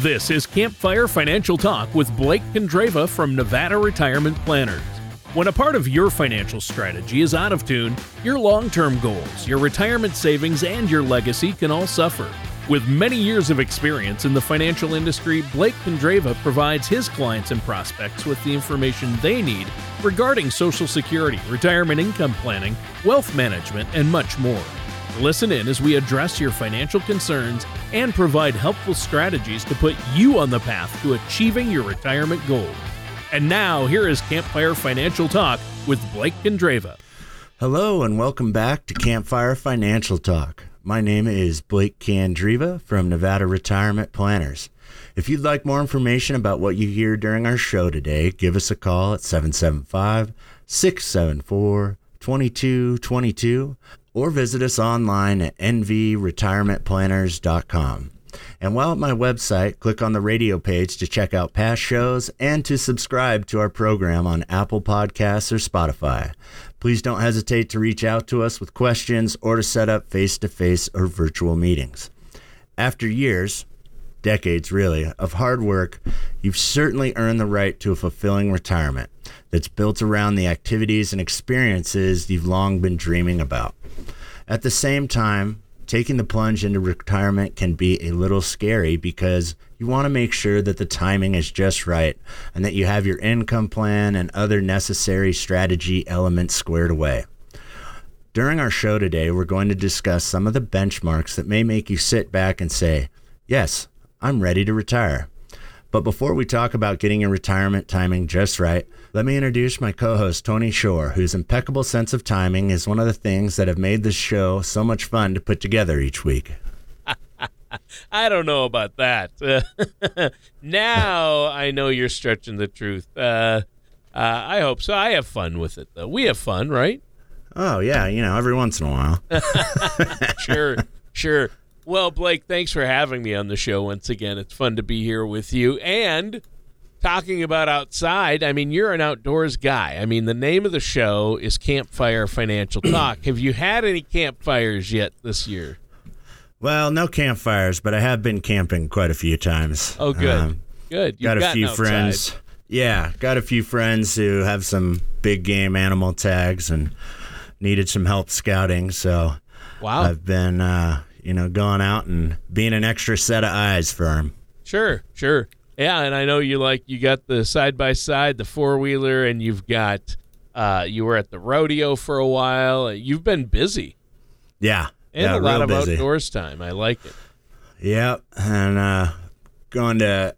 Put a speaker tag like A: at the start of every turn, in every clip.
A: This is Campfire Financial Talk with Blake Condreva from Nevada Retirement Planners. When a part of your financial strategy is out of tune, your long term goals, your retirement savings, and your legacy can all suffer. With many years of experience in the financial industry, Blake Condreva provides his clients and prospects with the information they need regarding Social Security, retirement income planning, wealth management, and much more. Listen in as we address your financial concerns and provide helpful strategies to put you on the path to achieving your retirement goals. And now, here is Campfire Financial Talk with Blake Condreva.
B: Hello, and welcome back to Campfire Financial Talk. My name is Blake Condreva from Nevada Retirement Planners. If you'd like more information about what you hear during our show today, give us a call at 775 674 2222 or visit us online at nvretirementplanners.com. And while at my website, click on the radio page to check out past shows and to subscribe to our program on Apple Podcasts or Spotify. Please don't hesitate to reach out to us with questions or to set up face to face or virtual meetings. After years, decades really, of hard work, you've certainly earned the right to a fulfilling retirement that's built around the activities and experiences you've long been dreaming about. At the same time, taking the plunge into retirement can be a little scary because you want to make sure that the timing is just right and that you have your income plan and other necessary strategy elements squared away. During our show today, we're going to discuss some of the benchmarks that may make you sit back and say, Yes, I'm ready to retire. But before we talk about getting your retirement timing just right, let me introduce my co host, Tony Shore, whose impeccable sense of timing is one of the things that have made this show so much fun to put together each week.
A: I don't know about that. now I know you're stretching the truth. Uh, uh, I hope so. I have fun with it, though. We have fun, right?
B: Oh, yeah, you know, every once in a while.
A: sure, sure. Well, Blake, thanks for having me on the show once again. It's fun to be here with you. And talking about outside, I mean, you're an outdoors guy. I mean, the name of the show is Campfire Financial Talk. Have you had any campfires yet this year?
B: Well, no campfires, but I have been camping quite a few times.
A: Oh, good. Um, good.
B: You've got a few outside. friends. Yeah, got a few friends who have some big game animal tags and needed some help scouting. So,
A: wow,
B: I've been uh, you know, going out and being an extra set of eyes for him.
A: Sure, sure. Yeah, and I know you like you got the side by side, the four wheeler, and you've got uh, you were at the rodeo for a while. You've been busy.
B: Yeah,
A: and
B: yeah,
A: a lot of
B: busy.
A: outdoors time. I like it.
B: Yep, and uh, going to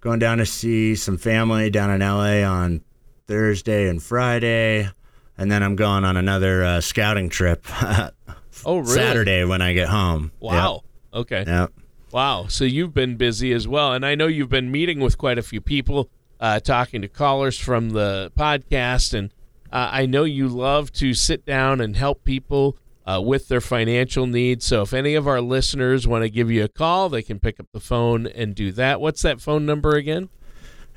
B: going down to see some family down in LA on Thursday and Friday, and then I'm going on another uh, scouting trip
A: Oh, really?
B: Saturday when I get home.
A: Wow. Yep. Okay.
B: Yep.
A: Wow. So you've been busy as well, and I know you've been meeting with quite a few people, uh, talking to callers from the podcast, and uh, I know you love to sit down and help people uh, with their financial needs. So if any of our listeners want to give you a call, they can pick up the phone and do that. What's that phone number again?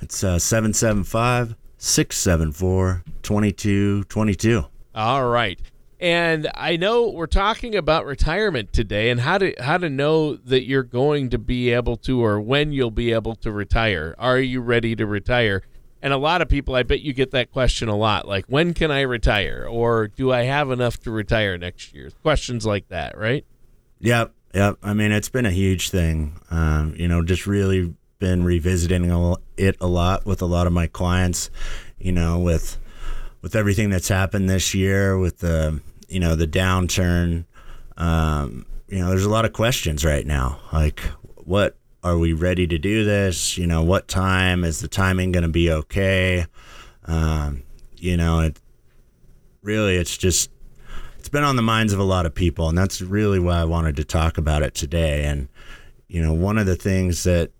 B: It's uh, 775 674 2222.
A: All right. And I know we're talking about retirement today and how to how to know that you're going to be able to or when you'll be able to retire. Are you ready to retire? And a lot of people I bet you get that question a lot like when can I retire or do I have enough to retire next year? Questions like that, right?
B: Yep. Yep. I mean, it's been a huge thing. Um, you know, just really been revisiting it a lot with a lot of my clients, you know, with with everything that's happened this year with the you know the downturn. Um, you know, there's a lot of questions right now. Like, what are we ready to do this? You know, what time is the timing going to be okay? Um, you know, it really it's just it's been on the minds of a lot of people, and that's really why I wanted to talk about it today. And you know, one of the things that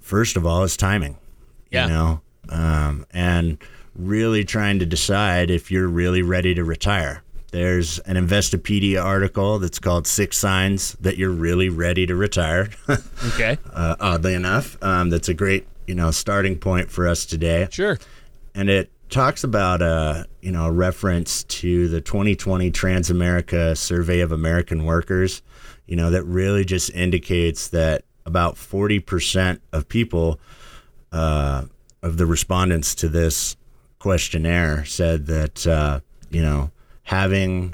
B: first of all is timing.
A: Yeah.
B: You know, um, and really trying to decide if you're really ready to retire. There's an Investopedia article that's called Six Signs That You're Really Ready to Retire.
A: okay.
B: Uh, oddly enough, um, that's a great you know starting point for us today.
A: Sure.
B: And it talks about a uh, you know a reference to the 2020 Transamerica Survey of American Workers. You know that really just indicates that about 40% of people, uh, of the respondents to this questionnaire, said that, uh, you know, having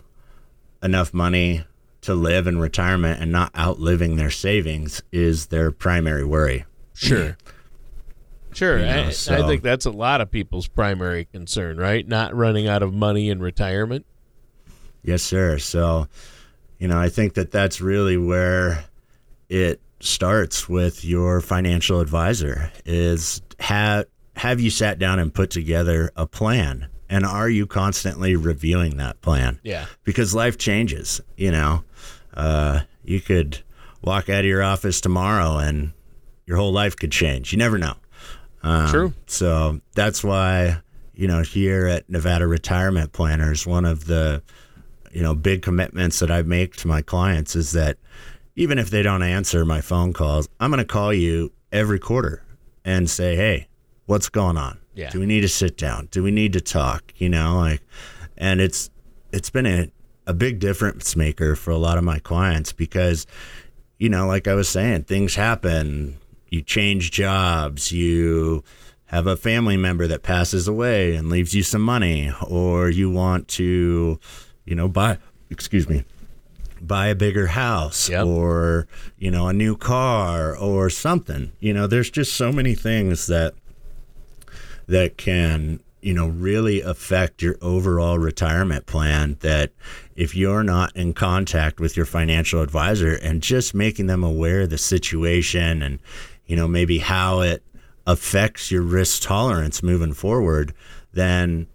B: enough money to live in retirement and not outliving their savings is their primary worry.
A: Sure. Sure.
B: You know,
A: I,
B: so-
A: I think that's a lot of people's primary concern, right? Not running out of money in retirement.
B: Yes, sir. So, you know, I think that that's really where it starts with your financial advisor is have have you sat down and put together a plan and are you constantly reviewing that plan?
A: Yeah.
B: Because life changes, you know. Uh, you could walk out of your office tomorrow and your whole life could change. You never know. Um,
A: True.
B: So that's why, you know, here at Nevada Retirement Planners, one of the, you know, big commitments that I make to my clients is that even if they don't answer my phone calls, I'm going to call you every quarter and say, hey, what's going on?
A: Yeah.
B: Do we need to sit down? Do we need to talk? You know, like, and it's it's been a, a big difference maker for a lot of my clients because, you know, like I was saying, things happen. You change jobs. You have a family member that passes away and leaves you some money, or you want to, you know, buy. Excuse me buy a bigger house
A: Yep.
B: or you know a new car or something you know there's just so many things that that can you know really affect your overall retirement plan that if you're not in contact with your financial advisor and just making them aware of the situation and you know maybe how it affects your risk tolerance moving forward then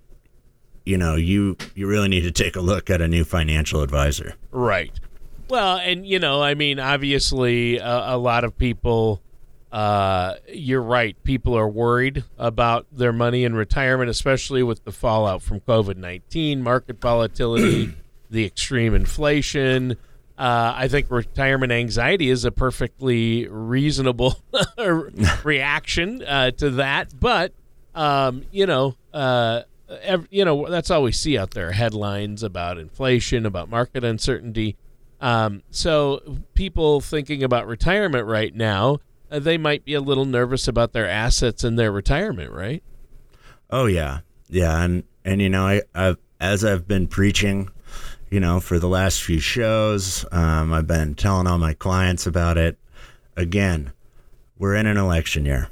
B: you know you you really need to take a look at a new financial advisor
A: Right. Well, and you know, I mean, obviously, uh, a lot of people. Uh, you're right. People are worried about their money in retirement, especially with the fallout from COVID nineteen, market volatility, the extreme inflation. Uh, I think retirement anxiety is a perfectly reasonable reaction uh, to that. But um, you know, uh, ev- you know that's all we see out there: headlines about inflation, about market uncertainty. Um, so people thinking about retirement right now, they might be a little nervous about their assets and their retirement, right?
B: Oh yeah, yeah, and and you know, I I've as I've been preaching, you know, for the last few shows, um, I've been telling all my clients about it. Again, we're in an election year.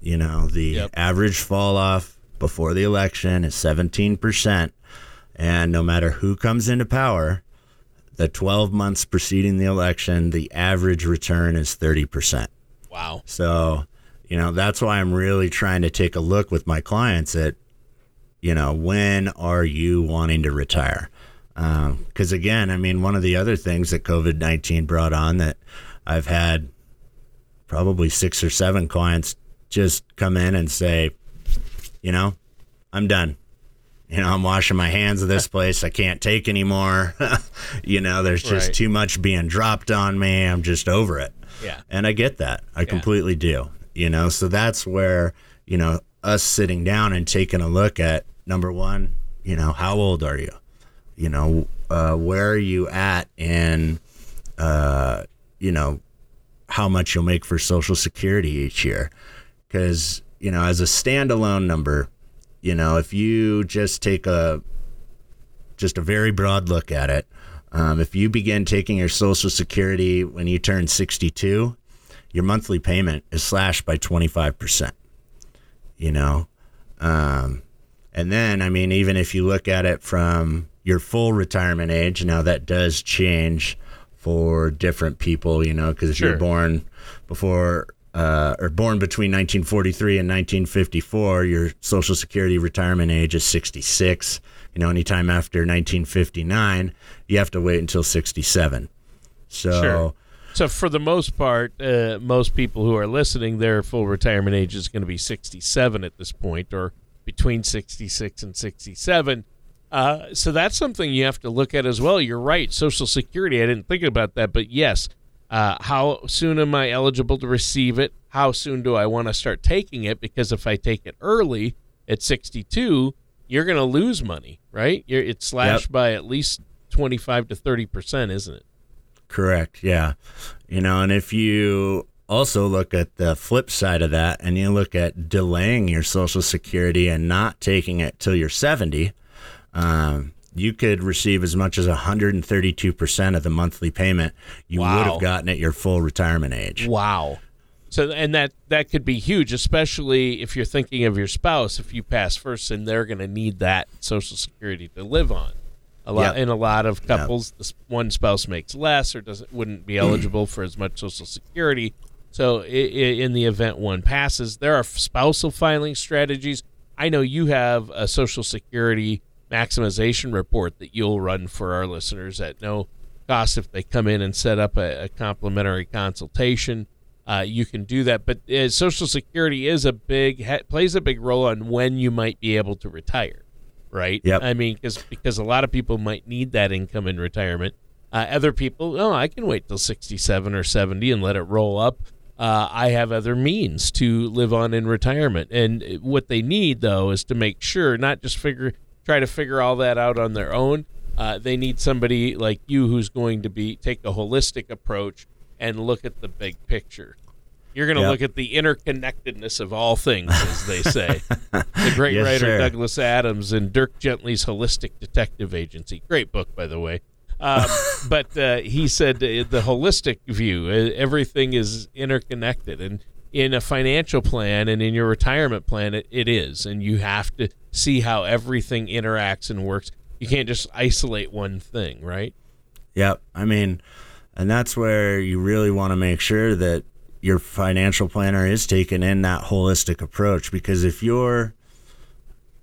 B: You know, the
A: Yep.
B: average fall off before the election is seventeen percent, and no matter who comes into power, the twelve months preceding the election, the average return is thirty percent.
A: Wow.
B: So, you know, that's why I'm really trying to take a look with my clients at, you know, when are you wanting to retire? Um, because again, I mean, one of the other things that COVID 19 brought on that I've had probably six or seven clients just come in and say, you know, I'm done. You know, I'm washing my hands of this place. I can't take anymore. you know, there's just
A: Right.
B: too much being dropped on me. I'm just over it.
A: Yeah.
B: And I get that. I completely do. You know, so that's where, you know, us sitting down and taking a look at number one, you know, how old are you? You know, uh, where are you at in, uh, you know, how much you'll make for Social Security each year? Because, you know, as a standalone number, you know, if you just take a, just a very broad look at it, um, if you begin taking your Social Security when you turn 62, your monthly payment is slashed by 25%. You know? Um, and then, I mean, even if you look at it from your full retirement age, now that does change for different people, you know, because
A: Sure.
B: you're born before uh, or born between 1943 and 1954, your Social Security retirement age is 66. You know, anytime after 1959, you have to wait until 67. So,
A: Sure. So for the most part, uh, most people who are listening, their full retirement age is going to be 67 at this point, or between 66 and 67. Uh, so that's something you have to look at as well. You're right, Social Security. I didn't think about that, but yes, uh, how soon am I eligible to receive it? How soon do I want to start taking it? Because if I take it early at 62, you're going to lose money, right? You're, it's slashed by at least 25 to 30 percent, isn't it?
B: Correct. Yeah. You know, and if you also look at the flip side of that and you look at delaying your social security and not taking it till you're 70 um, you could receive as much as 132% of the monthly payment you
A: Wow.
B: would have gotten at your full retirement age
A: Wow. So and that that could be huge, especially if you're thinking of your spouse. If you pass first, and they're going to need that Social Security to live on. A lot
B: Yep.
A: in a lot of couples, s- one spouse makes less or doesn't wouldn't be eligible for as much Social Security. So i- i- in the event one passes, there are spousal filing strategies. I know you have a Social Security maximization report that you'll run for our listeners at no cost if they come in and set up a, a complimentary consultation. Uh, you can do that, but uh, Social Security is a big ha- plays a big role on when you might be able to retire, right?
B: Yep.
A: I mean, because because a lot of people might need that income in retirement. Uh, other people, oh, I can wait till sixty-seven or seventy and let it roll up. Uh, I have other means to live on in retirement, and uh, what they need though is to make sure not just figure try to figure all that out on their own. Uh, they need somebody like you who's going to be take a holistic approach and look at the big picture. You're going to
B: Yep.
A: look at the interconnectedness of all things, as they say. the great
B: Yes,
A: writer
B: sir.
A: Douglas Adams and Dirk Gently's Holistic Detective Agency. Great book, by the way. Um, but uh, he said uh, the holistic view, uh, everything is interconnected. And in a financial plan and in your retirement plan, it, it is. And you have to see how everything interacts and works. You can't just isolate one thing, right?
B: Yep. I mean, and that's where you really want to make sure that your financial planner is taking in that holistic approach because if you're,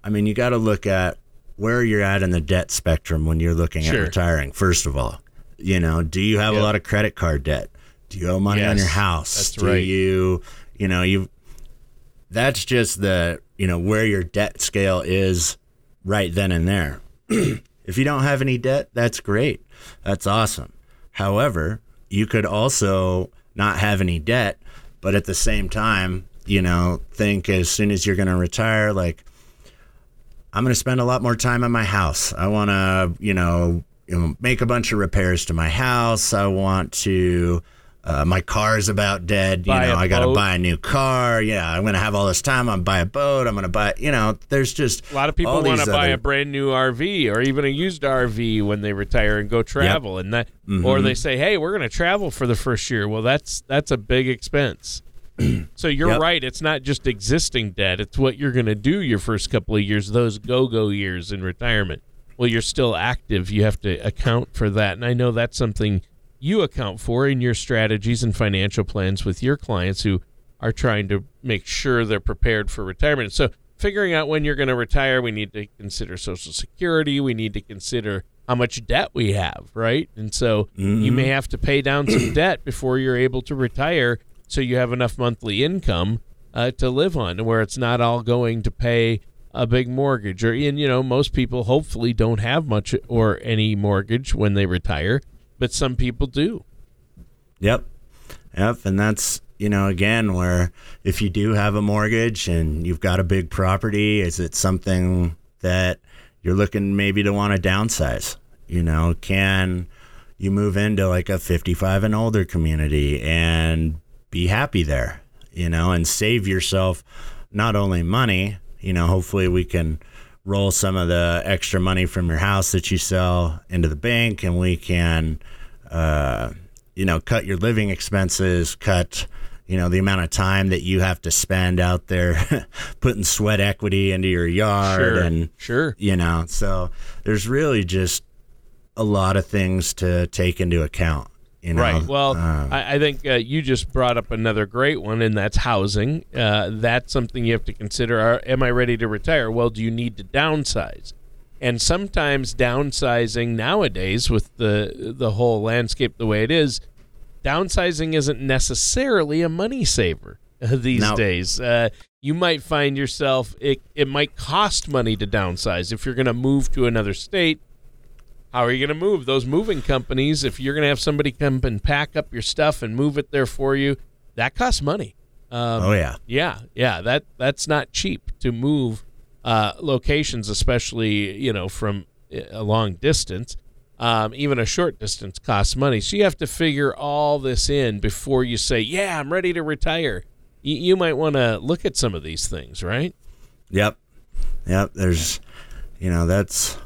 B: I mean, you got to look at where you're at in the debt spectrum when you're looking
A: Sure.
B: at retiring, first of all. You know, do you have
A: Yep.
B: a lot of credit card debt? Do you owe money on your house?
A: that's
B: do
A: right.
B: you, you know, you, that's just the, you know, where your debt scale is right then and there. If you don't have any debt, that's great. That's awesome. However, you could also not have any debt, but at the same time, you know, think as soon as you're going to retire, like, I'm going to spend a lot more time in my house. I want to, you know, you know, make a bunch of repairs to my house. I want to. Uh, my car's about dead. You know, I got to buy a new car. Yeah, I'm going to have all this time. I'm buy a boat. I'm going to buy. You know, there's just
A: A lot of people want to buy
B: other-
A: a brand new RV or even a used RV when they retire and go travel, and that,
B: Mm-hmm.
A: or they say, "Hey, we're going to travel for the first year." Well, that's that's a big expense. so you're
B: Yep.
A: right; it's not just existing debt; it's what you're going to do your first couple of years, those go-go years in retirement. Well, you're still active; you have to account for that, and I know that's something you account for in your strategies and financial plans with your clients who are trying to make sure they're prepared for retirement. So, figuring out when you're going to retire, we need to consider Social Security. We need to consider how much debt we have, right? And so, you may have to pay down some debt before you're able to retire so you have enough monthly income uh, to live on, where it's not all going to pay a big mortgage. Or, and, you know, most people hopefully don't have much or any mortgage when they retire, but some people do.
B: Yep. Yep. And that's, you know, again, where if you do have a mortgage and you've got a big property, is it something that you're looking maybe to want to downsize? You know, can you move into like a 55 and older community and be happy there, you know, and save yourself not only money, you know, hopefully we can roll some of the extra money from your house that you sell into the bank and we can uh, you know, cut your living expenses, cut, you know, the amount of time that you have to spend out there putting sweat equity into your yard
A: Sure.
B: and
A: Sure.
B: you know, so there's really just a lot of things to take into account. You know,
A: Right. Well,
B: Um,
A: I, I think uh, you just brought up another great one, and that's housing. Uh, that's something you have to consider. Are, am I ready to retire? Well, do you need to downsize? And sometimes downsizing nowadays, with the the whole landscape the way it is, downsizing isn't necessarily a money saver uh, these
B: No.
A: days. Uh, you might find yourself it it might cost money to downsize if you're going to move to another state. How are you going to move? Those moving companies, if you're going to have somebody come and pack up your stuff and move it there for you, that costs money. Um,
B: oh yeah,
A: yeah, yeah, that that's not cheap to move uh, locations, especially you know from uh, a long distance. Um, even a short distance costs money. So you have to figure all this in before you say, "Yeah, I'm ready to retire." You, you might want to look at some of these things, right?
B: Yep. Yep. There's, you know, that's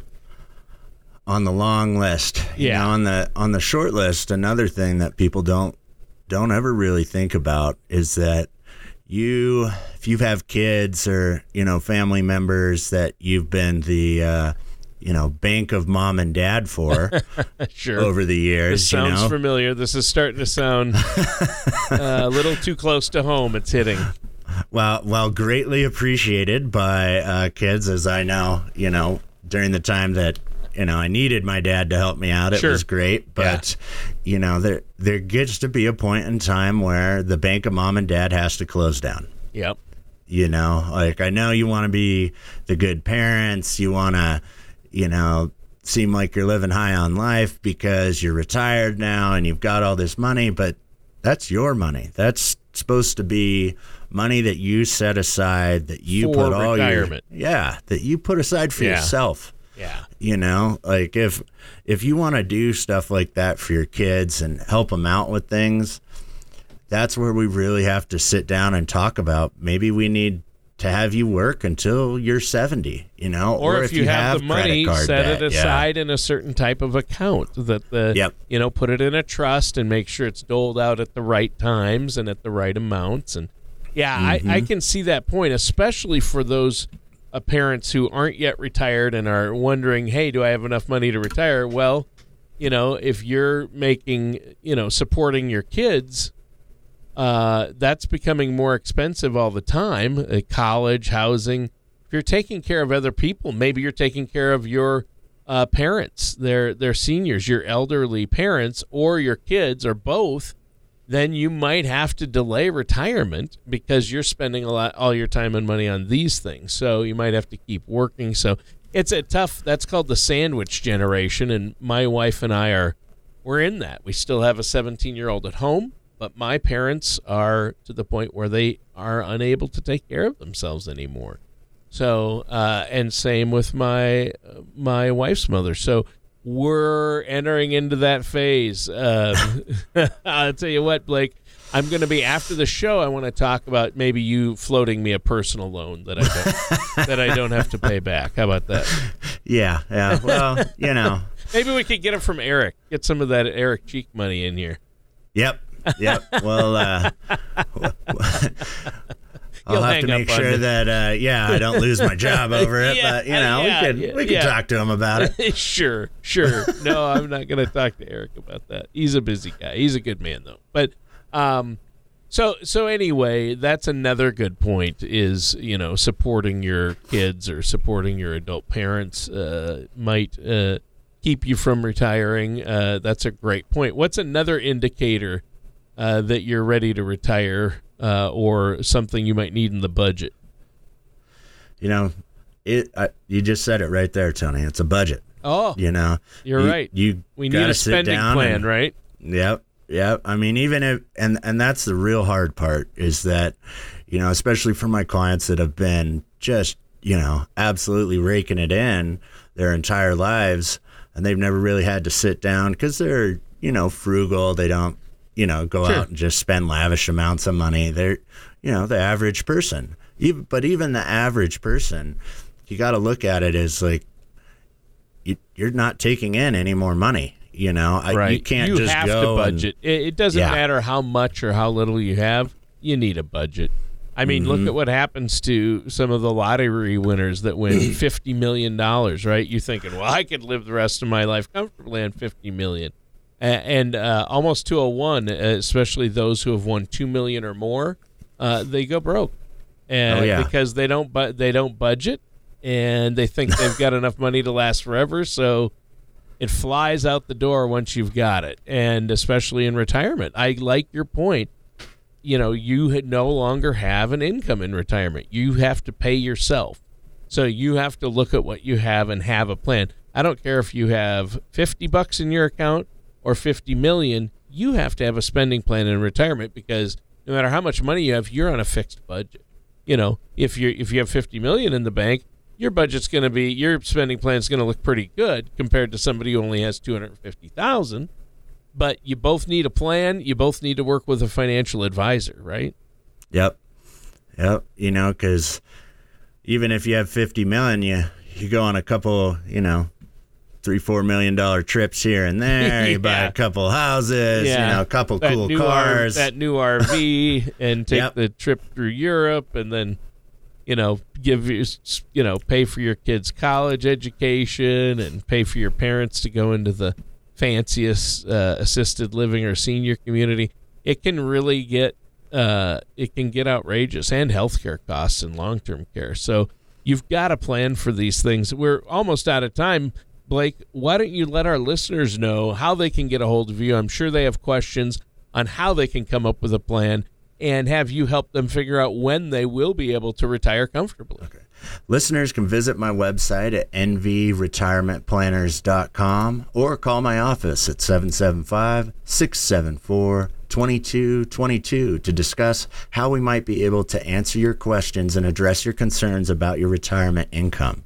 B: on the long list. You
A: Yeah.
B: know, on the on the short list, another thing that people don't don't ever really think about is that you, if you have kids or you know family members that you've been the uh, you know bank of mom and dad for
A: Sure.
B: over the years,
A: This
B: you
A: sounds
B: know,
A: familiar. This is starting to sound uh, a little too close to home. It's hitting.
B: Well, well, greatly appreciated by uh, kids, as I know. You know, during the time that you know I needed my dad to help me out, it
A: Sure.
B: was great. But you know, there there gets to be a point in time where the bank of mom and dad has to close down.
A: Yep.
B: You know, like I know you want to be the good parents, you want to, you know, seem like you're living high on life because you're retired now and you've got all this money, but that's your money. That's supposed to be money that you set aside that you
A: For
B: put all
A: retirement.
B: your yeah, that you put aside for
A: Yeah.
B: yourself
A: Yeah.
B: you know like if if you want to do stuff like that for your kids and help them out with things that's where we really have to sit down and talk about maybe we need to have you work until you're 70 you know
A: Or, if, you, have, the money, set
B: debt,
A: it
B: yeah.
A: aside in a certain type of account that the
B: Yep.
A: you know put it in a trust and make sure it's doled out at the right times and at the right amounts and yeah I, I
B: Mm-hmm.
A: can see that point especially for those parents who aren't yet retired and are wondering hey do I have enough money to retire well you know if you're making you know supporting your kids uh, that's becoming more expensive all the time. Uh, college, housing. If you're taking care of other people, maybe you're taking care of your uh, parents, their their seniors, your elderly parents, or your kids, or both. Then you might have to delay retirement because you're spending a lot all your time and money on these things. So you might have to keep working. So it's a tough. That's called the sandwich generation, and my wife and I are we're in that. We still have a 17 year old at home, but my parents are to the point where they are unable to take care of themselves anymore. So, uh, and same with my my wife's mother. So we're entering into that phase. Um, I'll tell you what, Blake. I'm going to be after the show. I want to talk about maybe you floating me a personal loan that I don't that I don't have to pay back. How about that?
B: yeah yeah well you know
A: Maybe we could get it from Eric. Get some of that Eric Cheek money in here.
B: yep yep well uh I'll have to make sure that uh, yeah I don't lose my job over it,
A: Yeah,
B: but you know
A: yeah,
B: we could
A: yeah,
B: we could talk to him about it.
A: sure, sure. No, I'm not going to talk to Eric about that. He's a busy guy. He's a good man though. But um so so anyway, that's another good point is, you know, supporting your kids or supporting your adult parents uh might uh keep you from retiring. Uh that's a great point. What's another indicator uh that you're ready to retire uh or something you might need in the budget?
B: You know, it. I, you just said it right there, Tony. It's a budget.
A: Oh,
B: You know,
A: you're
B: You-
A: right.
B: You
A: We need a spending plan,
B: and-
A: right?
B: Yep, yep. I mean, even if and and that's the real hard part is that, you know, especially for my clients that have been just you know absolutely raking it in their entire lives, and they've never really had to sit down because they're you know frugal. They don't you know go
A: Sure.
B: out and just spend lavish amounts of money. They're you know the average person. Even but even the average person, you got to look at it as like you, you're not taking in any more money. You know, I, you can't
A: you
B: just
A: have
B: go
A: to
B: and-
A: budget. It, it doesn't
B: Yeah.
A: matter how much or how little you have. You need a budget. I mean,
B: Mm-hmm.
A: look at what happens to some of the lottery winners that win fifty million dollars. Right? You're thinking, well, I could live the rest of my life comfortably on fifty million, and uh, almost to a one, uh, especially those who have won two million or more, uh, they go broke, and
B: Oh, yeah.
A: because they don't bu- they don't budget, and they think they've got enough money to last forever, so it flies out the door once you've got it. And especially in retirement. I like your point. You know you no longer have an income in retirement. You have to pay yourself. So you have to look at what you have and have a plan. I don't care if you have 50 bucks in your account or 50 million you have to have a spending plan in retirement because no matter how much money you have you're on a fixed budget you know if you if you have 50 million in the bank your budget's going to be your spending plan's going to look pretty good compared to somebody who only has 250,000 but you both need a plan you both need to work with a financial advisor right
B: Yep. Yep. You know, because even if you have 50 million, you, you go on a couple, you know, three, four million dollar trips here and there. You buy a couple houses, you know, a couple
A: that
B: cool
A: new R-
B: cars.
A: that new RV and take
B: Yep.
A: the trip through Europe and then you know give you you know pay for your kids college education and pay for your parents to go into the fanciest uh, assisted living or senior community it can really get uh, it can get outrageous and healthcare costs and long-term care so you've got to plan for these things we're almost out of time blake why don't you let our listeners know how they can get a hold of you i'm sure they have questions on how they can come up with a plan and have you help them figure out when they will be able to retire comfortably. Okay.
B: Listeners can visit my website at nvretirementplanners.com or call my office at 775 674 2222 to discuss how we might be able to answer your questions and address your concerns about your retirement income.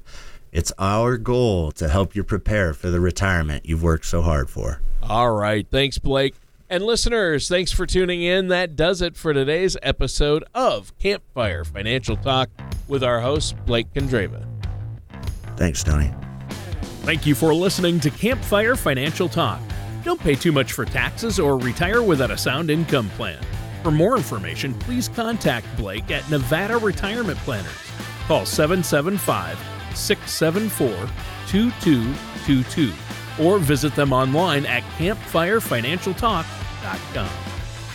B: It's our goal to help you prepare for the retirement you've worked so hard for.
A: All right. Thanks, Blake. And listeners, thanks for tuning in. That does it for today's episode of Campfire Financial Talk with our host, Blake Condreva.
B: Thanks, Tony.
C: Thank you for listening to Campfire Financial Talk. Don't pay too much for taxes or retire without a sound income plan. For more information, please contact Blake at Nevada Retirement Planners. Call 775 674 2222 or visit them online at campfirefinancialtalk.com.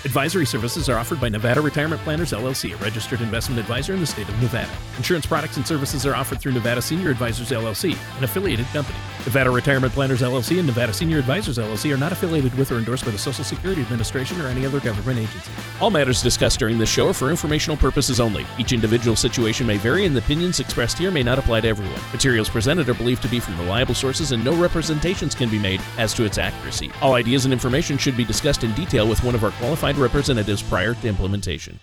C: Advisory services are offered by Nevada Retirement Planners LLC, a registered investment advisor in the state of Nevada. Insurance products and services are offered through Nevada Senior Advisors LLC, an affiliated company. Nevada Retirement Planners LLC and Nevada Senior Advisors LLC are not affiliated with or endorsed by the Social Security Administration or any other government agency. All matters discussed during this show are for informational purposes only. Each individual situation may vary, and the opinions expressed here may not apply to everyone. Materials presented are believed to be from reliable sources, and no representations can be made as to its accuracy. All ideas and information should be discussed in detail with one of our qualified representatives prior to implementation.